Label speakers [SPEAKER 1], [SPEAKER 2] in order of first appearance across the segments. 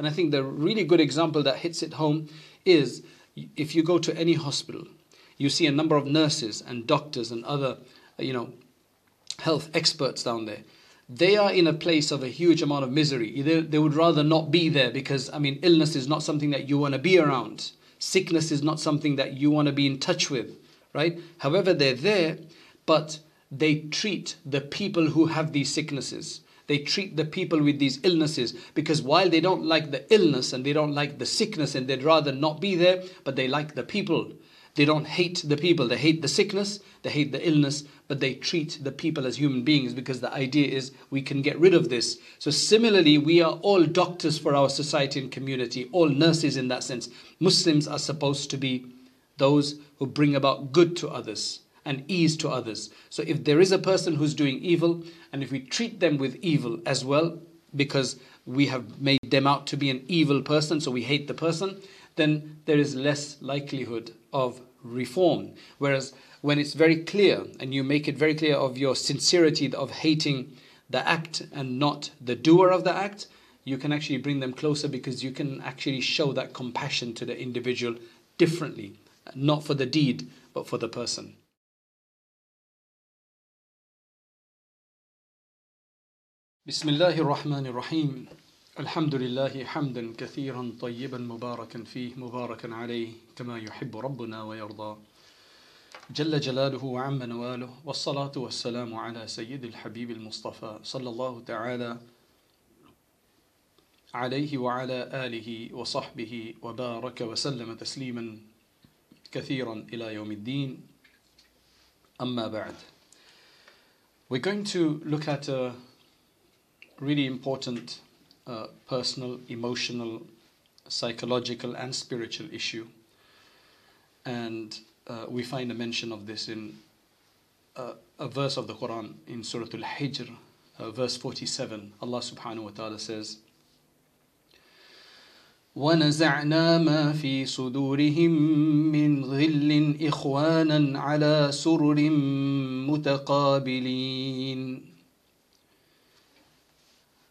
[SPEAKER 1] And I think the really good example that hits it home is if you go to any hospital, you see a number of nurses and doctors and other, you know, health experts down there. They are in a place of a huge amount of misery. They, they would rather not be there because, I mean, illness is not something that you want to be around. Sickness is not something that you want to be in touch with, right? However, they're there, but they treat the people who have these sicknesses. They treat the people with these illnesses because while they don't like the illness and they don't like the sickness and they'd rather not be there, but they like the people. They don't hate the people, they hate the sickness, they hate the illness, but they treat the people as human beings because the idea is we can get rid of this. So, similarly, we are all doctors for our society and community, all nurses in that sense. Muslims are supposed to be those who bring about good to others and ease to others. So, if there is a person who's doing evil, and if we treat them with evil as well, because we have made them out to be an evil person, so we hate the person, then there is less likelihood of reform. Whereas when it's very clear and you make it very clear of your sincerity of hating the act and not the doer of the act, you can actually bring them closer because you can actually show that compassion to the individual differently, not for the deed, but for the person. بسم الله الرحمن الرحيم الحمد لله حمدا كثيرا طيبا مباركا فيه مباركا عليه كما يحب ربنا ويرضى جل جلاله وعم نواله والصلاة والسلام على سيد الحبيب المصطفى صلى الله تعالى عليه وعلى آله وصحبه وبارك وسلم تسليما كثيرا إلى يوم الدين أما بعد We're going to look at a really important uh, personal, emotional, psychological, and spiritual issue. And uh, we find a mention of this in uh, a verse of the Quran in Surah Al Hijr, uh, verse 47. Allah subhanahu wa ta'ala says, ونزعنا ما في صدورهم من غل إخوانا على سرر متقابلين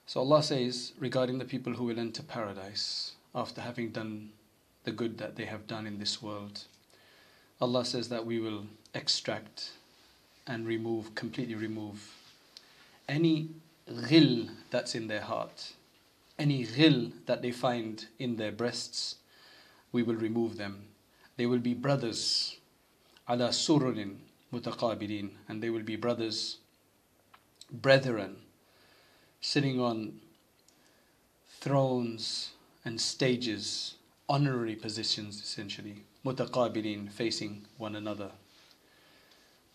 [SPEAKER 1] so Allah says regarding the people who will enter paradise after having done the good that they have done in this world, Allah says that we will extract and remove, completely remove any ghil that's in their heart, any ghil that they find in their breasts, we will remove them. They will be brothers, ala sururin mutaqabilin, and they will be brothers, brethren sitting on thrones and stages, honorary positions essentially, mutaqabilin, facing one another.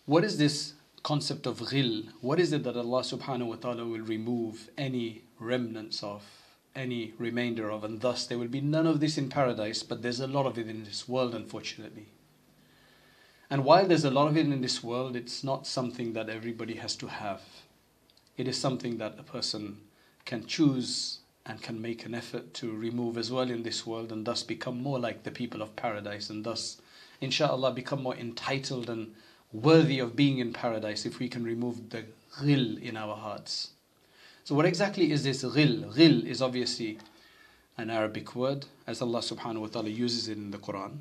[SPEAKER 1] What is this concept of ghil? What is it that Allah subhanahu wa ta'ala will remove any remnants of, any remainder of, and thus there will be none of this in paradise, but there's a lot of it in this world, unfortunately. And while there's a lot of it in this world, it's not something that everybody has to have. It is something that a person can choose and can make an effort to remove as well in this world and thus become more like the people of paradise and thus, inshallah, become more entitled and worthy of being in paradise if we can remove the ghil in our hearts. So, what exactly is this ghil? Ghil is obviously an Arabic word, as Allah subhanahu wa ta'ala uses it in the Quran.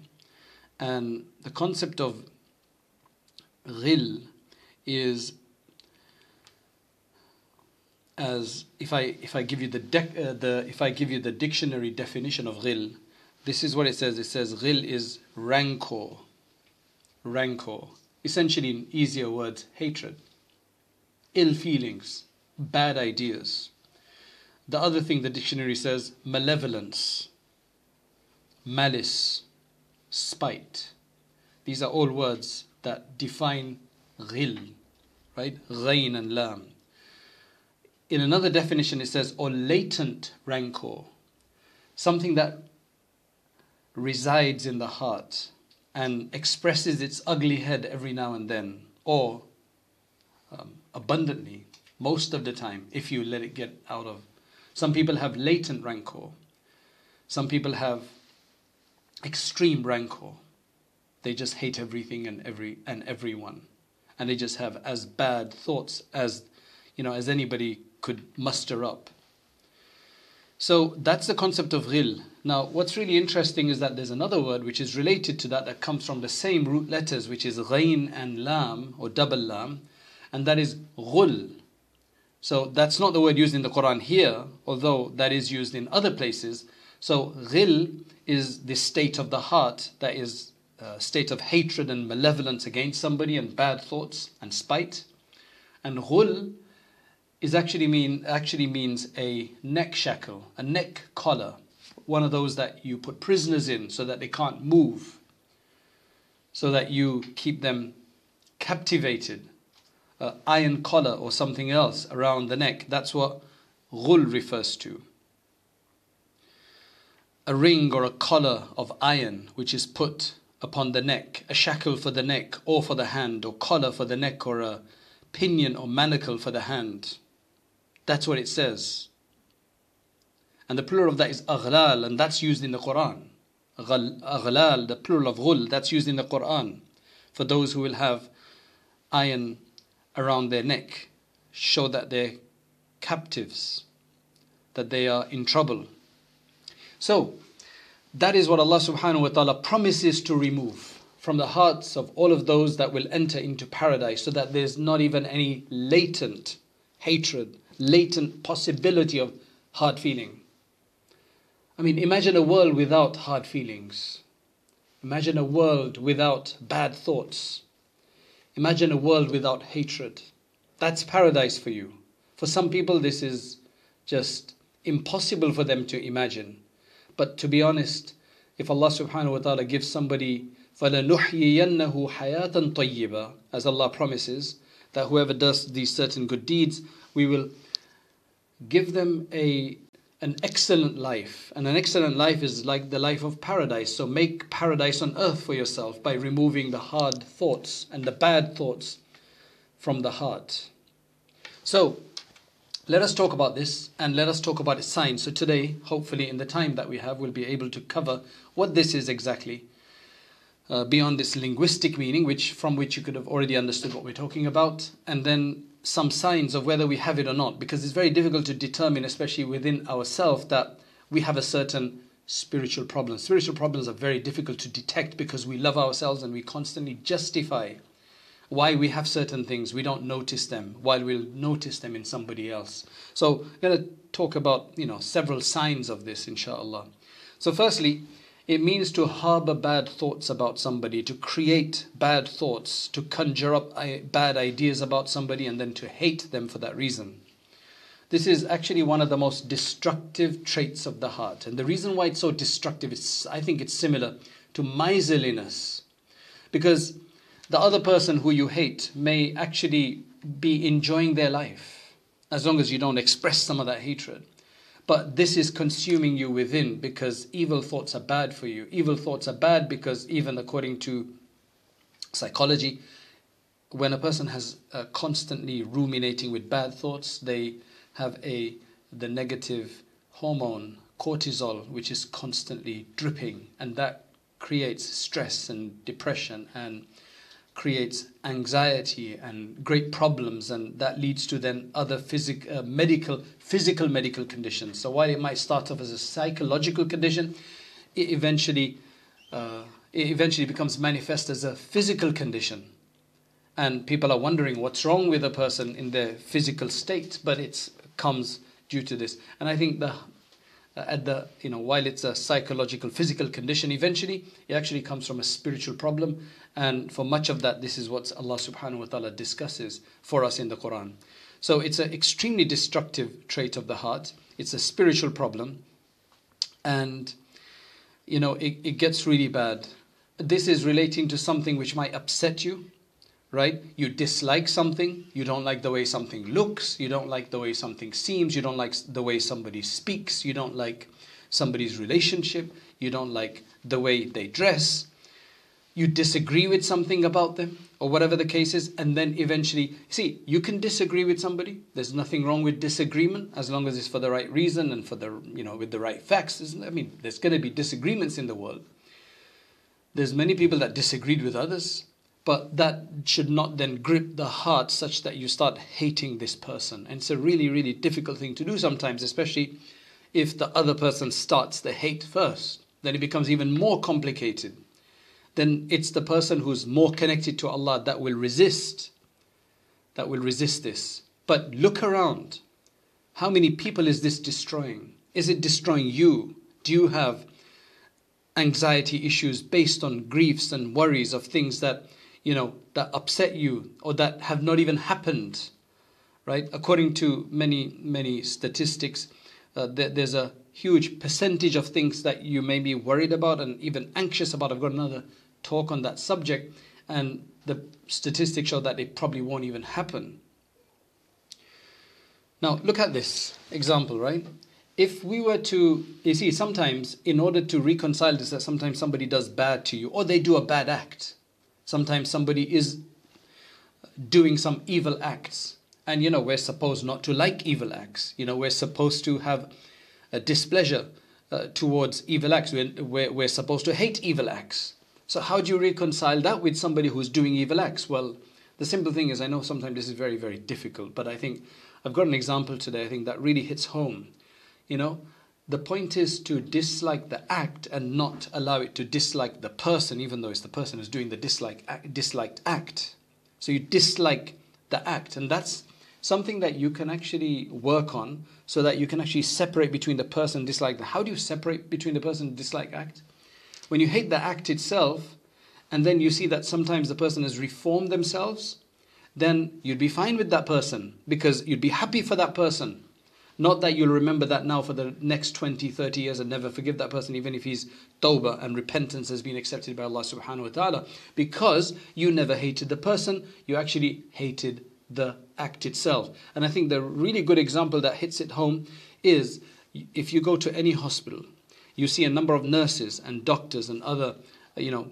[SPEAKER 1] And the concept of ghil is as if I if I give you the dec, uh, the if I give you the dictionary definition of ghil, this is what it says. It says ghil is rancor. Rancor, essentially in easier words, hatred, ill feelings, bad ideas. The other thing the dictionary says malevolence, malice, spite. These are all words that define ghil, right? Ghain and lam in another definition, it says, or latent rancor, something that resides in the heart and expresses its ugly head every now and then, or um, abundantly, most of the time, if you let it get out of. Some people have latent rancor, some people have extreme rancor. They just hate everything and every and everyone, and they just have as bad thoughts as you know as anybody could muster up. So that's the concept of ghil. Now, what's really interesting is that there's another word which is related to that that comes from the same root letters, which is ghain and lam or double lam, and that is ghul. So that's not the word used in the Quran here, although that is used in other places. So ghil is the state of the heart that is a state of hatred and malevolence against somebody and bad thoughts and spite. And ghul is actually mean actually means a neck shackle, a neck collar, one of those that you put prisoners in so that they can't move, so that you keep them captivated, a iron collar or something else around the neck. That's what ghul refers to. A ring or a collar of iron which is put upon the neck, a shackle for the neck or for the hand, or collar for the neck, or a pinion or manacle for the hand. That's what it says. And the plural of that is aghlal, and that's used in the Quran. Aghlal, the plural of ghul, that's used in the Quran for those who will have iron around their neck, show that they're captives, that they are in trouble. So, that is what Allah subhanahu wa ta'ala promises to remove from the hearts of all of those that will enter into paradise so that there's not even any latent hatred latent possibility of hard feeling. I mean, imagine a world without hard feelings. Imagine a world without bad thoughts. Imagine a world without hatred. That's paradise for you. For some people, this is just impossible for them to imagine. But to be honest, if Allah subhanahu wa ta'ala gives somebody فَلَنُحْيِيَنَّهُ حَيَاةً طَيِّبًا As Allah promises, that whoever does these certain good deeds, we will give them a an excellent life. And an excellent life is like the life of paradise. So make paradise on earth for yourself by removing the hard thoughts and the bad thoughts from the heart. So let us talk about this and let us talk about its signs. So today, hopefully, in the time that we have, we'll be able to cover what this is exactly. Uh, beyond this linguistic meaning, which from which you could have already understood what we're talking about, and then some signs of whether we have it or not because it's very difficult to determine especially within ourselves that we have a certain spiritual problem. Spiritual problems are very difficult to detect because we love ourselves and we constantly justify why we have certain things. We don't notice them while we'll notice them in somebody else. So i'm going to talk about you know several signs of this inshallah. So firstly it means to harbor bad thoughts about somebody, to create bad thoughts, to conjure up uh, bad ideas about somebody, and then to hate them for that reason. This is actually one of the most destructive traits of the heart. And the reason why it's so destructive is, I think it's similar to miserliness. Because the other person who you hate may actually be enjoying their life as long as you don't express some of that hatred. But this is consuming you within because evil thoughts are bad for you. Evil thoughts are bad because, even according to psychology, when a person has uh, constantly ruminating with bad thoughts, they have a the negative hormone cortisol, which is constantly dripping, and that creates stress and depression and creates anxiety and great problems and that leads to then other physic, uh, medical physical medical conditions. So while it might start off as a psychological condition it eventually uh, it eventually becomes manifest as a physical condition. And people are wondering what's wrong with a person in their physical state but it comes due to this. And i think the uh, at the you know while it's a psychological physical condition eventually it actually comes from a spiritual problem and for much of that this is what Allah subhanahu wa ta'ala discusses for us in the Quran. So it's an extremely destructive trait of the heart. It's a spiritual problem. And you know it, it gets really bad. This is relating to something which might upset you right? You dislike something, you don't like the way something looks, you don't like the way something seems, you don't like the way somebody speaks, you don't like somebody's relationship, you don't like the way they dress, you disagree with something about them, or whatever the case is, and then eventually, see, you can disagree with somebody. There's nothing wrong with disagreement as long as it's for the right reason and for the, you know, with the right facts. I mean, there's going to be disagreements in the world. There's many people that disagreed with others but that should not then grip the heart such that you start hating this person. And it's a really, really difficult thing to do sometimes, especially if the other person starts the hate first, then it becomes even more complicated. Then it's the person who's more connected to Allah that will resist, that will resist this. But look around. How many people is this destroying? Is it destroying you? Do you have anxiety issues based on griefs and worries of things that, you know, that upset you or that have not even happened? Right? According to many, many statistics, uh, there, there's a huge percentage of things that you may be worried about and even anxious about. I've got another talk on that subject, and the statistics show that it probably won't even happen. Now, look at this example, right? If we were to, you see, sometimes in order to reconcile this, that sometimes somebody does bad to you or they do a bad act. Sometimes somebody is doing some evil acts. And, you know, we're supposed not to like evil acts. You know, we're supposed to have a displeasure uh, towards evil acts. We're, we're, we're supposed to hate evil acts. So, how do you reconcile that with somebody who's doing evil acts? Well, the simple thing is, I know sometimes this is very, very difficult, but I think I've got an example today, I think that really hits home. You know, the point is to dislike the act and not allow it to dislike the person, even though it's the person who's doing the dislike, disliked act. So you dislike the act, and that's something that you can actually work on so that you can actually separate between the person dislike how do you separate between the person dislike act when you hate the act itself and then you see that sometimes the person has reformed themselves then you'd be fine with that person because you'd be happy for that person not that you'll remember that now for the next 20 30 years and never forgive that person even if he's tawbah and repentance has been accepted by Allah subhanahu wa ta'ala because you never hated the person you actually hated the act itself. And I think the really good example that hits it home is if you go to any hospital, you see a number of nurses and doctors and other, you know,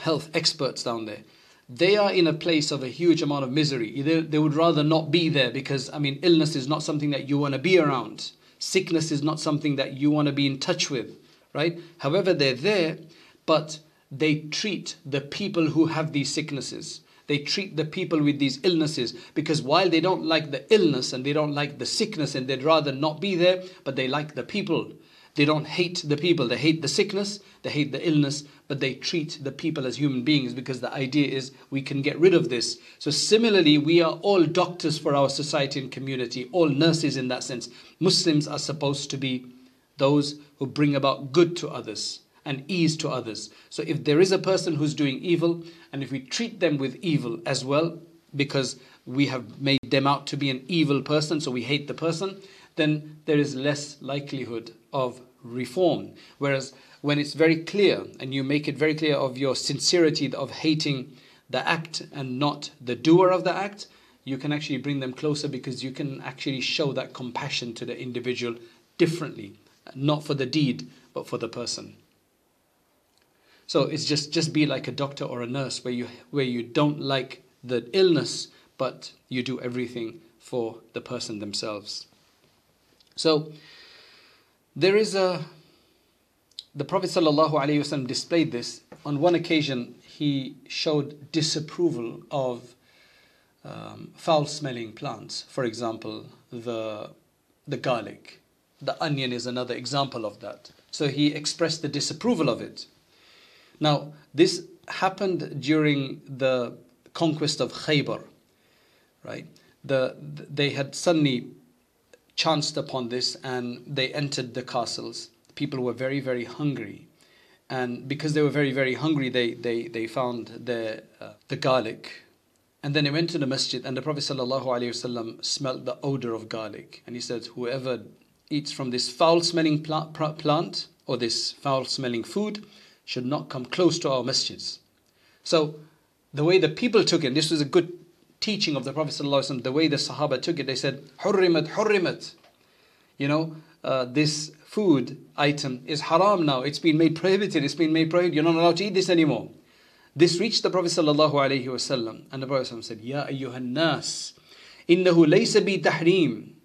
[SPEAKER 1] health experts down there. They are in a place of a huge amount of misery. They, they would rather not be there because, I mean, illness is not something that you want to be around. Sickness is not something that you want to be in touch with, right? However, they're there, but they treat the people who have these sicknesses they treat the people with these illnesses because while they don't like the illness and they don't like the sickness and they'd rather not be there, but they like the people. They don't hate the people, they hate the sickness, they hate the illness, but they treat the people as human beings because the idea is we can get rid of this. So, similarly, we are all doctors for our society and community, all nurses in that sense. Muslims are supposed to be those who bring about good to others and ease to others. So if there is a person who's doing evil, and if we treat them with evil as well, because we have made them out to be an evil person, so we hate the person, then there is less likelihood of reform. Whereas when it's very clear, and you make it very clear of your sincerity of hating the act and not the doer of the act, you can actually bring them closer because you can actually show that compassion to the individual differently, not for the deed, but for the person. So it's just just be like a doctor or a nurse where you where you don't like the illness, but you do everything for the person themselves. So there is a the Prophet ﷺ displayed this. On one occasion, he showed disapproval of um, foul smelling plants. For example, the, the garlic. The onion is another example of that. So he expressed the disapproval of it. Now, this happened during the conquest of Khaybar, right? The, they had suddenly chanced upon this and they entered the castles. People were very, very hungry. And because they were very, very hungry, they, they, they found the, uh, the garlic. And then they went to the masjid, and the Prophet ﷺ smelled the odor of garlic. And he said, Whoever eats from this foul smelling plant or this foul smelling food, should not come close to our masjids. So the way the people took it, this was a good teaching of the Prophet ﷺ, the way the Sahaba took it, they said, Hurrimat, Hurrimat. You know, uh, this food item is haram now. It's been made prohibited. It's been made prohibited. You're not allowed to eat this anymore. This reached the Prophet ﷺ, and the Prophet ﷺ said, Ya ayyuhan nas, innahu laysa bi tahrim.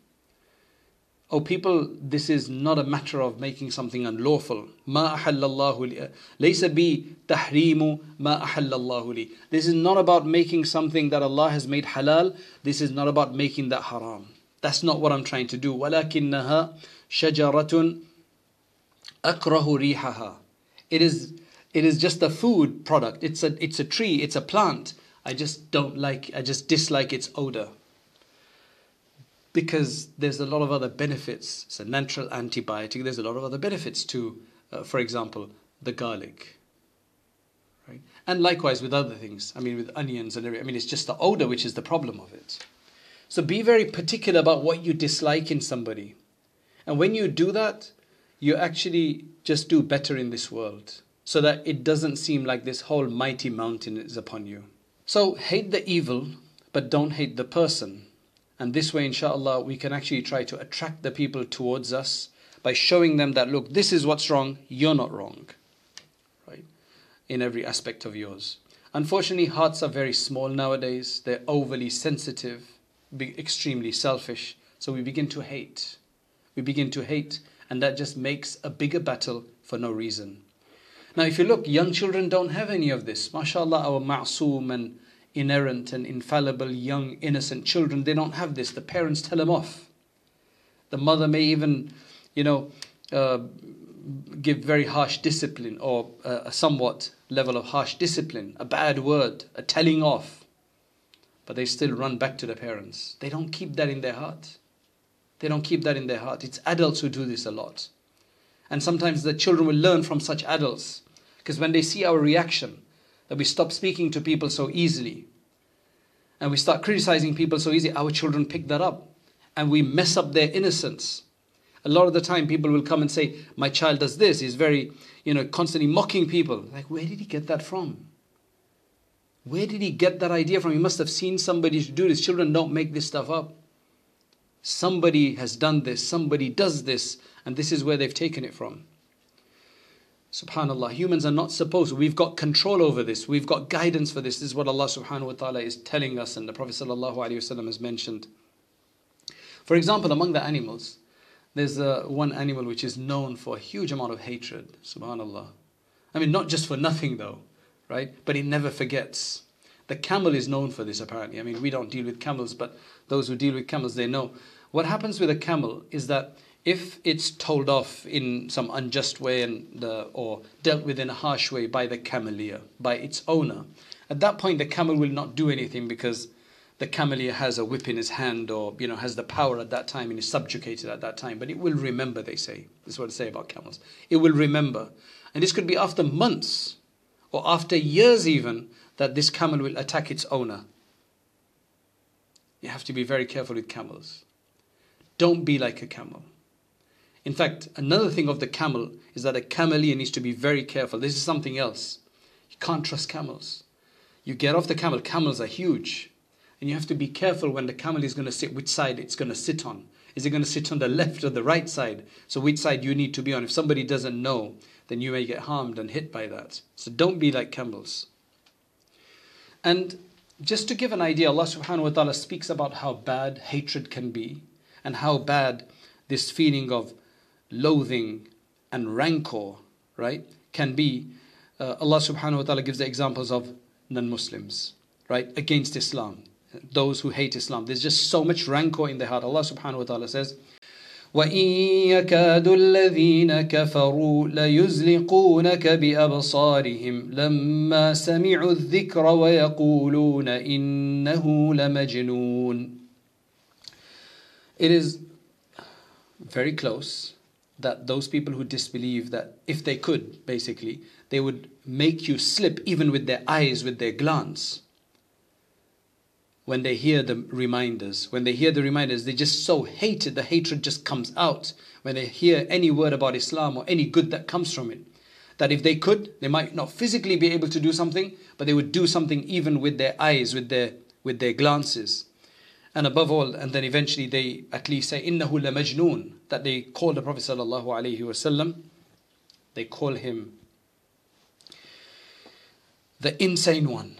[SPEAKER 1] Oh people, this is not a matter of making something unlawful. ما أحل الله لي ليس بي تحريم ما أحل الله لي. This is not about making something that Allah has made halal. This is not about making that haram. That's not what I'm trying to do. ولكنها شجرة أكره ريحها. It is it is just a food product. It's a it's a tree, it's a plant. I just don't like I just dislike its odor. Because there's a lot of other benefits. It's a natural antibiotic. There's a lot of other benefits to, uh, for example, the garlic. Right? And likewise with other things. I mean, with onions and everything. I mean, it's just the odor which is the problem of it. So be very particular about what you dislike in somebody. And when you do that, you actually just do better in this world so that it doesn't seem like this whole mighty mountain is upon you. So hate the evil, but don't hate the person. And this way, inshallah, we can actually try to attract the people towards us by showing them that, look, this is what's wrong, you're not wrong. Right? In every aspect of yours. Unfortunately, hearts are very small nowadays. They're overly sensitive, extremely selfish. So we begin to hate. We begin to hate, and that just makes a bigger battle for no reason. Now, if you look, young children don't have any of this. MashaAllah, our ma'soom and inerrant and infallible young innocent children, they don't have this. The parents tell them off. The mother may even, you know, uh, give very harsh discipline or uh, a somewhat level of harsh discipline, a bad word, a telling off. But they still run back to the parents. They don't keep that in their heart. They don't keep that in their heart. It's adults who do this a lot. And sometimes the children will learn from such adults. Because when they see our reaction, that we stop speaking to people so easily, and we start criticizing people so easily, our children pick that up. And we mess up their innocence. A lot of the time, people will come and say, My child does this. He's very, you know, constantly mocking people. Like, where did he get that from? Where did he get that idea from? He must have seen somebody do this. Children don't make this stuff up. Somebody has done this, somebody does this, and this is where they've taken it from. Subhanallah, humans are not supposed, we've got control over this, we've got guidance for this. This is what Allah subhanahu wa ta'ala is telling us, and the Prophet sallallahu alaihi wasallam has mentioned. For example, among the animals, there's uh, one animal which is known for a huge amount of hatred, subhanallah. I mean, not just for nothing though, right? But it never forgets. The camel is known for this apparently. I mean, we don't deal with camels, but those who deal with camels, they know. What happens with a camel is that if it's told off in some unjust way and the, or dealt with in a harsh way by the cameleer, by its owner, at that point the camel will not do anything because the cameleer has a whip in his hand or you know has the power at that time and is subjugated at that time. But it will remember, they say. This is what they say about camels. It will remember. And this could be after months or after years even that this camel will attack its owner. You have to be very careful with camels. Don't be like a camel. In fact, another thing of the camel is that a cameleer needs to be very careful. This is something else. You can't trust camels. You get off the camel, camels are huge. And you have to be careful when the camel is going to sit, which side it's going to sit on. Is it going to sit on the left or the right side? So, which side you need to be on. If somebody doesn't know, then you may get harmed and hit by that. So, don't be like camels. And just to give an idea, Allah subhanahu wa ta'ala speaks about how bad hatred can be and how bad this feeling of loathing and rancor, right, can be. Uh, Allah subhanahu wa ta'ala gives the examples of non Muslims, right, against Islam, those who hate Islam. There's just so much rancor in their heart. Allah subhanahu wa ta'ala says, وإن يكاد الذين كفروا ليزلقونك بأبصارهم لما سمعوا الذكر ويقولون إنه لمجنون It is very close that those people who disbelieve that if they could basically they would make you slip even with their eyes with their glance. When they hear the reminders when they hear the reminders they just so hate it the hatred just comes out. When they hear any word about islam or any good that comes from it that if they could they might not physically be able to do something but they would do something even with their eyes with their with their glances. And above all and then eventually they at least say innahu la majnoon that they call the Prophet sallallahu alaihi wasallam, they call him the insane one.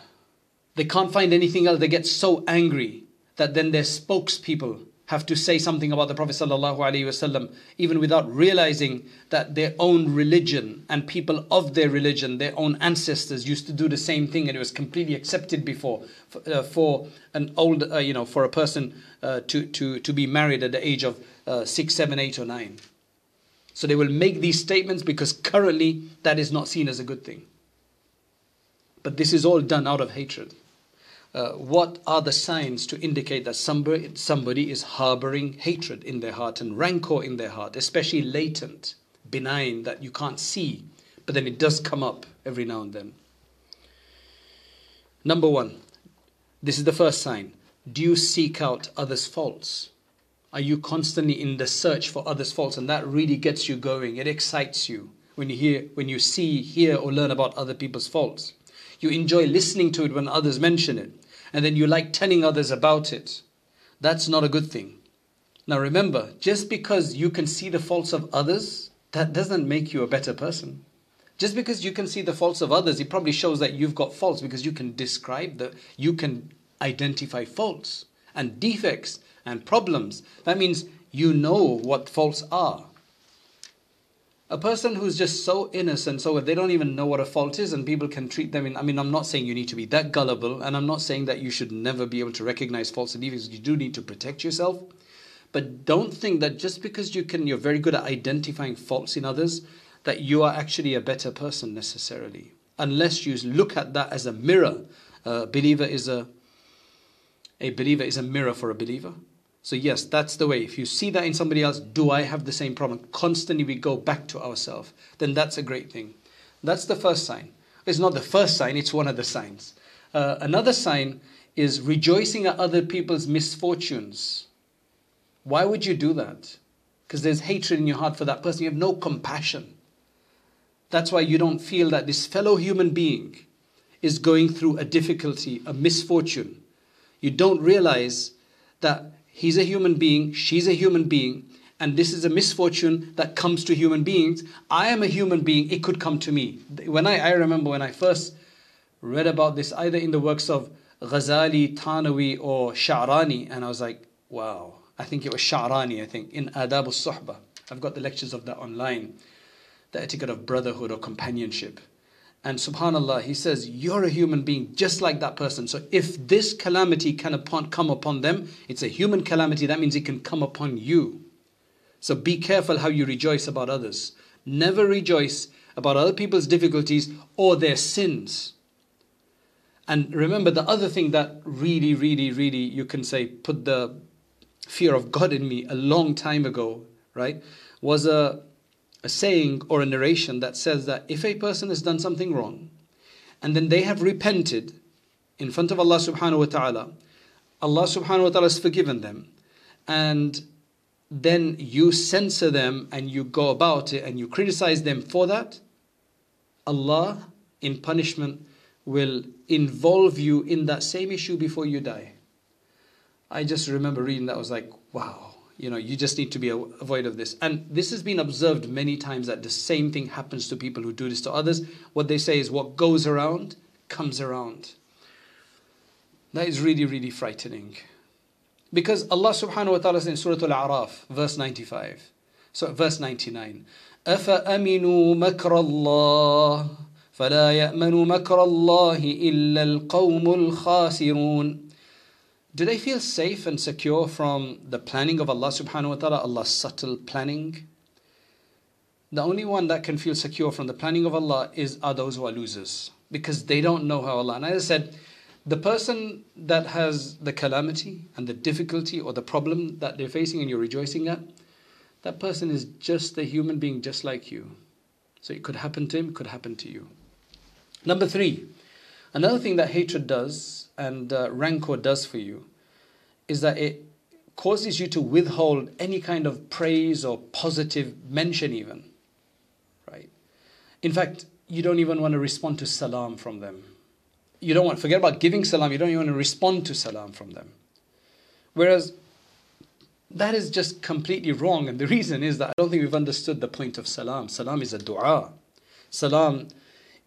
[SPEAKER 1] They can't find anything else. They get so angry that then their spokespeople have to say something about the Prophet ﷺ, even without realizing that their own religion and people of their religion, their own ancestors used to do the same thing, and it was completely accepted before for, uh, for an old, uh, you know, for a person uh, to to to be married at the age of uh, six, seven, eight, or nine. So they will make these statements because currently that is not seen as a good thing. But this is all done out of hatred. Uh, what are the signs to indicate that somebody, somebody is harboring hatred in their heart and rancor in their heart, especially latent, benign, that you can't see, but then it does come up every now and then? Number one, this is the first sign. Do you seek out others' faults? Are you constantly in the search for others' faults? And that really gets you going. It excites you when you hear, when you see, hear, or learn about other people's faults. You enjoy listening to it when others mention it. And then you like telling others about it. That's not a good thing. Now remember, just because you can see the faults of others, that doesn't make you a better person. Just because you can see the faults of others, it probably shows that you've got faults because you can describe the, you can identify faults and defects and problems. That means you know what faults are. A person who's just so innocent, so they don't even know what a fault is, and people can treat them in. I mean, I'm not saying you need to be that gullible, and I'm not saying that you should never be able to recognize faults and defects. You do need to protect yourself. But don't think that just because you can, you're very good at identifying faults in others, that you are actually a better person necessarily. Unless you look at that as a mirror. A believer is a a believer is a mirror for a believer. So, yes, that's the way. If you see that in somebody else, do I have the same problem? Constantly we go back to ourselves. Then that's a great thing. That's the first sign. It's not the first sign, it's one of the signs. Uh, another sign is rejoicing at other people's misfortunes. Why would you do that? Because there's hatred in your heart for that person. You have no compassion. That's why you don't feel that this fellow human being is going through a difficulty, a misfortune. You don't realize that He's a human being, she's a human being, and this is a misfortune that comes to human beings. I am a human being, it could come to me. When I, I remember when I first read about this, either in the works of Ghazali, Thanawi, or Sha'rani, and I was like, wow. I think it was Sha'rani, I think, in Adab al Suhbah. I've got the lectures of that online. The etiquette of brotherhood or companionship. And subhanAllah, he says, You're a human being just like that person. So if this calamity can upon, come upon them, it's a human calamity, that means it can come upon you. So be careful how you rejoice about others. Never rejoice about other people's difficulties or their sins. And remember, the other thing that really, really, really, you can say, put the fear of God in me a long time ago, right, was a a saying or a narration that says that if a person has done something wrong and then they have repented in front of Allah subhanahu wa ta'ala, Allah subhanahu wa ta'ala has forgiven them. And then you censor them and you go about it and you criticize them for that, Allah in punishment will involve you in that same issue before you die. I just remember reading that, I was like, wow you know you just need to be avoid of this and this has been observed many times that the same thing happens to people who do this to others what they say is what goes around comes around that is really really frightening because Allah subhanahu wa ta'ala says in Surah Al-A'raf verse 95 so verse 99 أفأمنوا مكر الله فلا يأمن مكر الله إلا القوم الخاسرون do they feel safe and secure from the planning of Allah subhanahu wa ta'ala, Allah's subtle planning? The only one that can feel secure from the planning of Allah is are those who are losers. Because they don't know how Allah. And as I said, the person that has the calamity and the difficulty or the problem that they're facing and you're rejoicing at, that person is just a human being just like you. So it could happen to him, it could happen to you. Number three, another thing that hatred does and uh, rancor does for you is that it causes you to withhold any kind of praise or positive mention, even. Right? In fact, you don't even want to respond to salam from them. You don't want, forget about giving salam, you don't even want to respond to salam from them. Whereas that is just completely wrong. And the reason is that I don't think we've understood the point of salam. Salam is a dua. Salam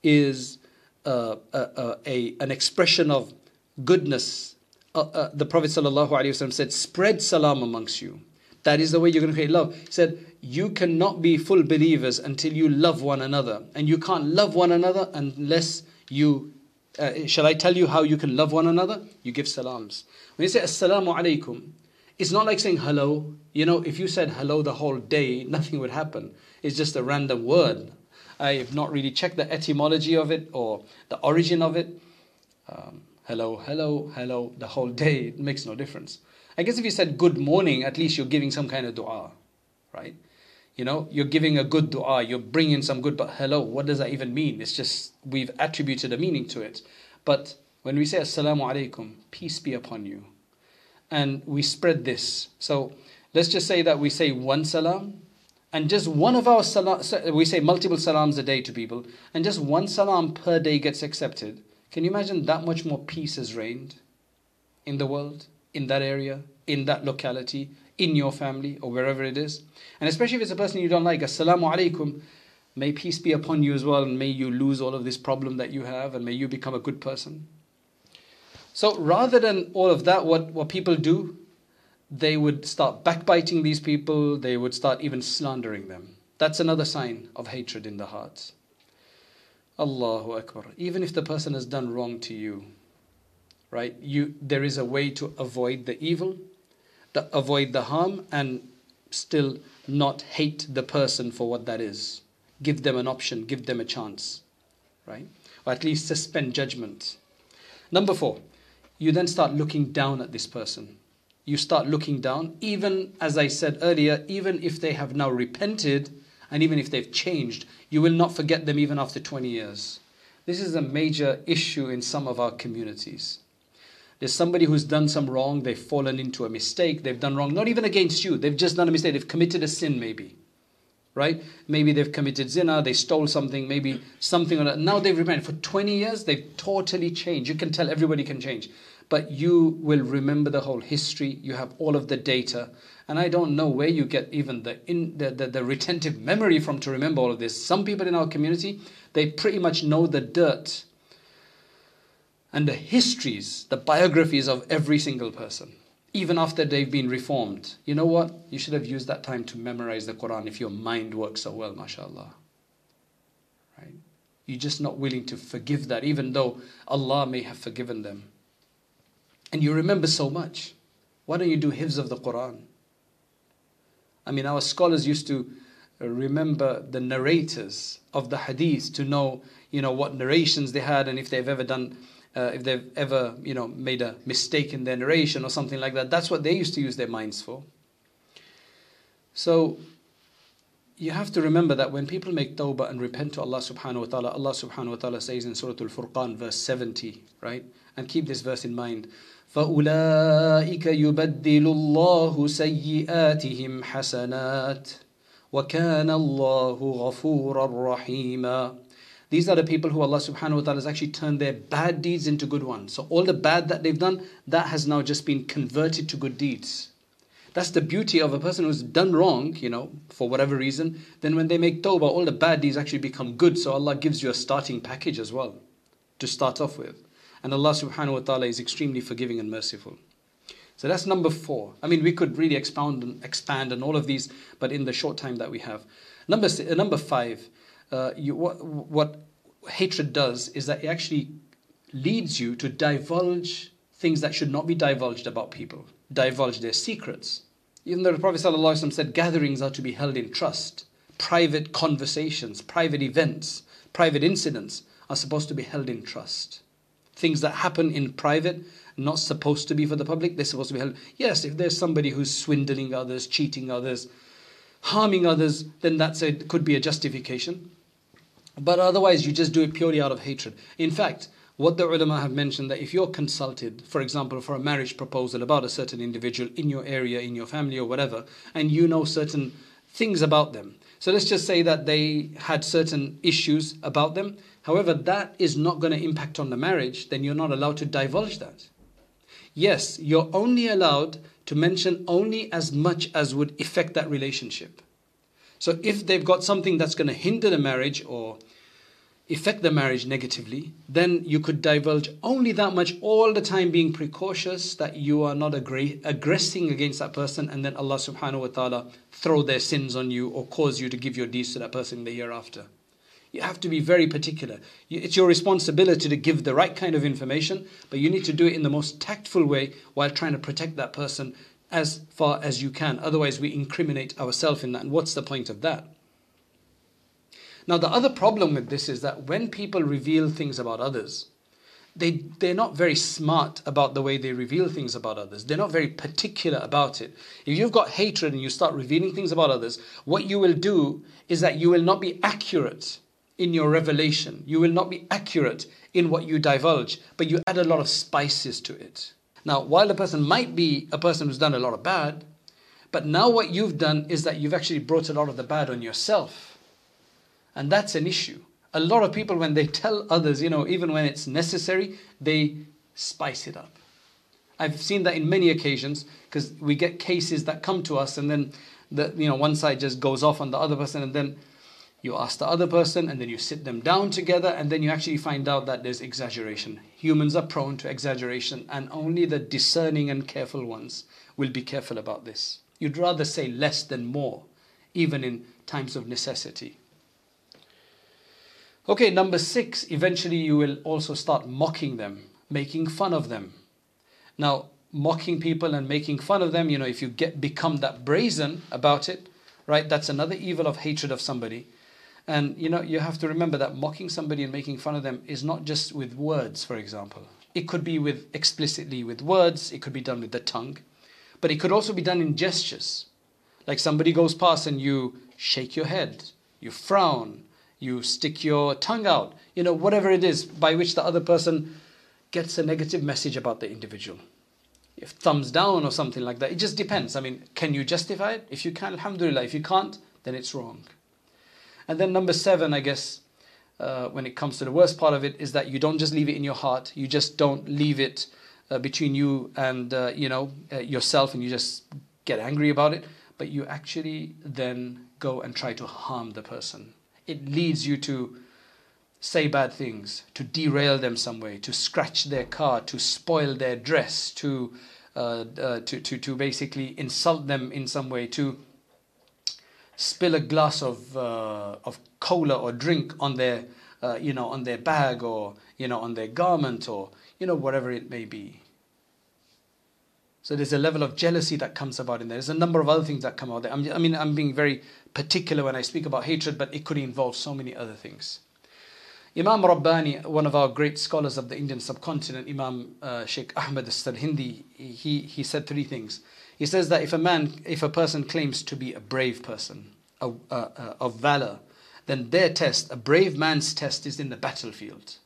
[SPEAKER 1] is uh, a, a, a, an expression of goodness. Uh, uh, the Prophet ﷺ said, spread salam amongst you. That is the way you're going to create love. He said, you cannot be full believers until you love one another. And you can't love one another unless you, uh, shall I tell you how you can love one another? You give salams. When you say assalamu alaikum, It's not like saying hello. You know, if you said hello the whole day, nothing would happen. It's just a random word. I have not really checked the etymology of it or the origin of it. Um, hello, hello, hello, the whole day, it makes no difference. I guess if you said good morning, at least you're giving some kind of dua, right? You know, you're giving a good dua, you're bringing some good, but hello, what does that even mean? It's just we've attributed a meaning to it. But when we say assalamu alaikum, peace be upon you, and we spread this. So let's just say that we say one salam, and just one of our salam, we say multiple salams a day to people, and just one salam per day gets accepted. Can you imagine that much more peace has reigned in the world, in that area, in that locality, in your family, or wherever it is? And especially if it's a person you don't like, Assalamu alaikum, may peace be upon you as well, and may you lose all of this problem that you have, and may you become a good person. So rather than all of that, what, what people do, they would start backbiting these people, they would start even slandering them. That's another sign of hatred in the hearts. Allahu Akbar. Even if the person has done wrong to you, right? You there is a way to avoid the evil, the, avoid the harm, and still not hate the person for what that is. Give them an option, give them a chance, right? Or at least suspend judgment. Number four, you then start looking down at this person. You start looking down, even as I said earlier, even if they have now repented and even if they've changed, you will not forget them even after 20 years. This is a major issue in some of our communities. There's somebody who's done some wrong, they've fallen into a mistake, they've done wrong, not even against you, they've just done a mistake, they've committed a sin maybe. Right? Maybe they've committed zina, they stole something, maybe something or. Now they've repented. For 20 years, they've totally changed. You can tell everybody can change. But you will remember the whole history, you have all of the data, and I don't know where you get even the, in, the, the, the retentive memory from to remember all of this. Some people in our community, they pretty much know the dirt and the histories, the biographies of every single person, even after they've been reformed. You know what? You should have used that time to memorize the Quran if your mind works so well, mashallah. Right? You're just not willing to forgive that, even though Allah may have forgiven them. And you remember so much. Why don't you do hifz of the Quran? I mean, our scholars used to remember the narrators of the hadith to know, you know, what narrations they had and if they've ever done, uh, if they've ever, you know, made a mistake in their narration or something like that. That's what they used to use their minds for. So you have to remember that when people make tawbah and repent to Allah subhanahu wa ta'ala, Allah subhanahu wa ta'ala says in Surah Al-Furqan verse 70, right? And keep this verse in mind. فأولئك يبدل الله سيئاتهم حسنات وكان الله غفورا رحيما These are the people who Allah subhanahu wa ta'ala has actually turned their bad deeds into good ones. So all the bad that they've done, that has now just been converted to good deeds. That's the beauty of a person who's done wrong, you know, for whatever reason. Then when they make tawbah, all the bad deeds actually become good. So Allah gives you a starting package as well to start off with. And Allah subhanahu wa ta'ala is extremely forgiving and merciful. So that's number four. I mean, we could really expound and expand on all of these, but in the short time that we have. Number, uh, number five, uh, you, what, what hatred does is that it actually leads you to divulge things that should not be divulged about people, divulge their secrets. Even though the Prophet ﷺ said gatherings are to be held in trust, private conversations, private events, private incidents are supposed to be held in trust. Things that happen in private not supposed to be for the public they're supposed to be held. Yes if there's somebody who's swindling others cheating others harming others then that's a could be a justification. But otherwise you just do it purely out of hatred. In fact what the ulama have mentioned that if you're consulted for example for a marriage proposal about a certain individual in your area in your family or whatever and you know certain things about them so let's just say that they had certain issues about them However, that is not going to impact on the marriage, then you're not allowed to divulge that. Yes, you're only allowed to mention only as much as would affect that relationship. So if they've got something that's going to hinder the marriage or affect the marriage negatively, then you could divulge only that much all the time being precautious that you are not aggr- aggressing against that person and then Allah subhanahu wa ta'ala throw their sins on you or cause you to give your deeds to that person in the hereafter. You have to be very particular. It's your responsibility to give the right kind of information, but you need to do it in the most tactful way while trying to protect that person as far as you can. Otherwise, we incriminate ourselves in that. And what's the point of that? Now, the other problem with this is that when people reveal things about others, they, they're not very smart about the way they reveal things about others. They're not very particular about it. If you've got hatred and you start revealing things about others, what you will do is that you will not be accurate in your revelation. You will not be accurate in what you divulge, but you add a lot of spices to it. Now, while a person might be a person who's done a lot of bad, but now what you've done is that you've actually brought a lot of the bad on yourself. And that's an issue a lot of people, when they tell others, you know, even when it's necessary, they spice it up. I've seen that in many occasions because we get cases that come to us and then the, you know, one side just goes off on the other person and then you ask the other person and then you sit them down together and then you actually find out that there's exaggeration. Humans are prone to exaggeration and only the discerning and careful ones will be careful about this. You'd rather say less than more, even in times of necessity. Okay, number six, eventually you will also start mocking them, making fun of them. Now, mocking people and making fun of them, you know, if you get become that brazen about it, right, that's another evil of hatred of somebody. And you know, you have to remember that mocking somebody and making fun of them is not just with words, for example. It could be with explicitly with words, it could be done with the tongue, but it could also be done in gestures. Like somebody goes past and you shake your head, you frown, you stick your tongue out, you know, whatever it is by which the other person gets a negative message about the individual. If thumbs down or something like that, it just depends. I mean, can you justify it? If you can, alhamdulillah. If you can't, then it's wrong. And then number seven, I guess, uh, when it comes to the worst part of it, is that you don't just leave it in your heart. You just don't leave it uh, between you and uh, you know uh, yourself, and you just get angry about it. But you actually then go and try to harm the person it leads you to say bad things, to derail them some way, to scratch their car, to spoil their dress, to uh, uh, to, to, to basically insult them in some way, to spill a glass of, uh, of cola or drink on their, uh, you know, on their bag or, you know, on their garment or, you know, whatever it may be. So there's a level of jealousy that comes about in there. There's a number of other things that come out there. I'm, I mean, I'm being very particular when I speak about hatred, but it could involve so many other things. Imam Rabbani, one of our great scholars of the Indian subcontinent, Imam uh, Sheikh Ahmed al-Sarhindi, he, he said three things. He says that if a man, if a person claims to be a brave person, a, a, a, of valor, then their test, a brave man's test, is in the battlefield.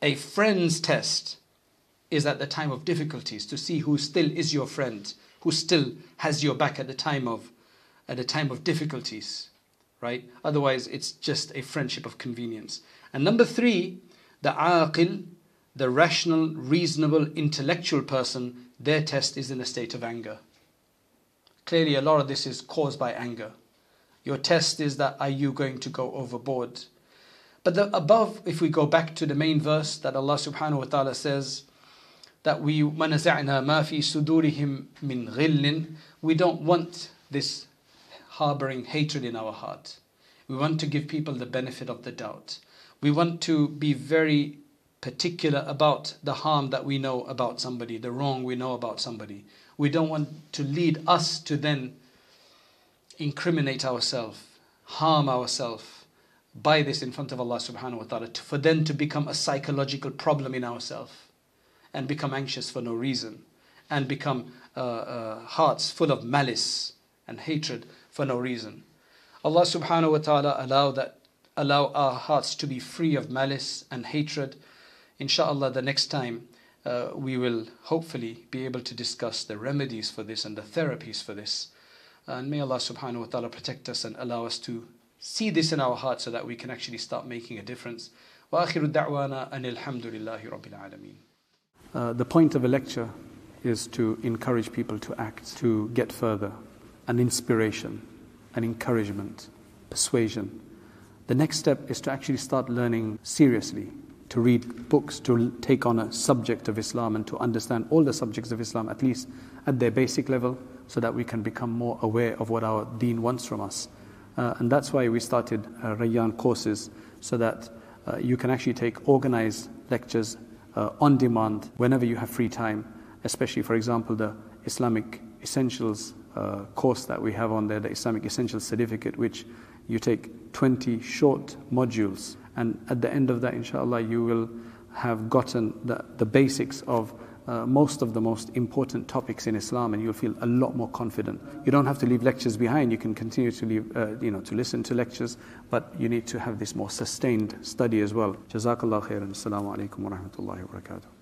[SPEAKER 1] A friend's test is at the time of difficulties to see who still is your friend, who still has your back at the time of at a time of difficulties, right? Otherwise, it's just a friendship of convenience. And number three, the aqil, the rational, reasonable, intellectual person, their test is in a state of anger. Clearly, a lot of this is caused by anger. Your test is that are you going to go overboard? But the above, if we go back to the main verse that Allah subhanahu wa ta'ala says, that we manaza'na ma fi sudurihim min ghillin. We don't want this harboring hatred in our heart. We want to give people the benefit of the doubt. We want to be very particular about the harm that we know about somebody, the wrong we know about somebody. We don't want to lead us to then incriminate ourselves, harm ourselves by this in front of Allah subhanahu wa ta'ala, for then to become a psychological problem in ourselves and become anxious for no reason and become uh, uh, hearts full of malice and hatred for no reason. Allah subhanahu wa ta'ala allow that allow our hearts to be free of malice and hatred. Inshallah the next time uh, we will hopefully be able to discuss the remedies for this and the therapies for this. And may Allah subhanahu wa ta'ala protect us and allow us to see this in our hearts so that we can actually start making a difference. وآخر الدعوانا أن الحمد لله رب العالمين. uh, the point of a lecture is to encourage people to act, to get further an inspiration, an encouragement, persuasion. The next step is to actually start learning seriously, to read books, to take on a subject of Islam and to understand all the subjects of Islam, at least at their basic level, so that we can become more aware of what our deen wants from us. Uh, and that's why we started uh, Rayyan courses, so that uh, you can actually take organized lectures uh, on demand whenever you have free time, especially, for example, the Islamic
[SPEAKER 2] Essentials uh, course that we have on there, the Islamic Essentials Certificate, which you take 20 short modules. And at the end of that, inshallah, you will have gotten the, the basics of uh, most of the most important topics in Islam, and you'll feel a lot more confident. You don't have to leave lectures behind. You can continue to leave, uh, you know, to listen to lectures, but you need to have this more sustained study as well. Jazakallah khairan. Assalamu alaikum wa rahmatullahi wa barakatuh.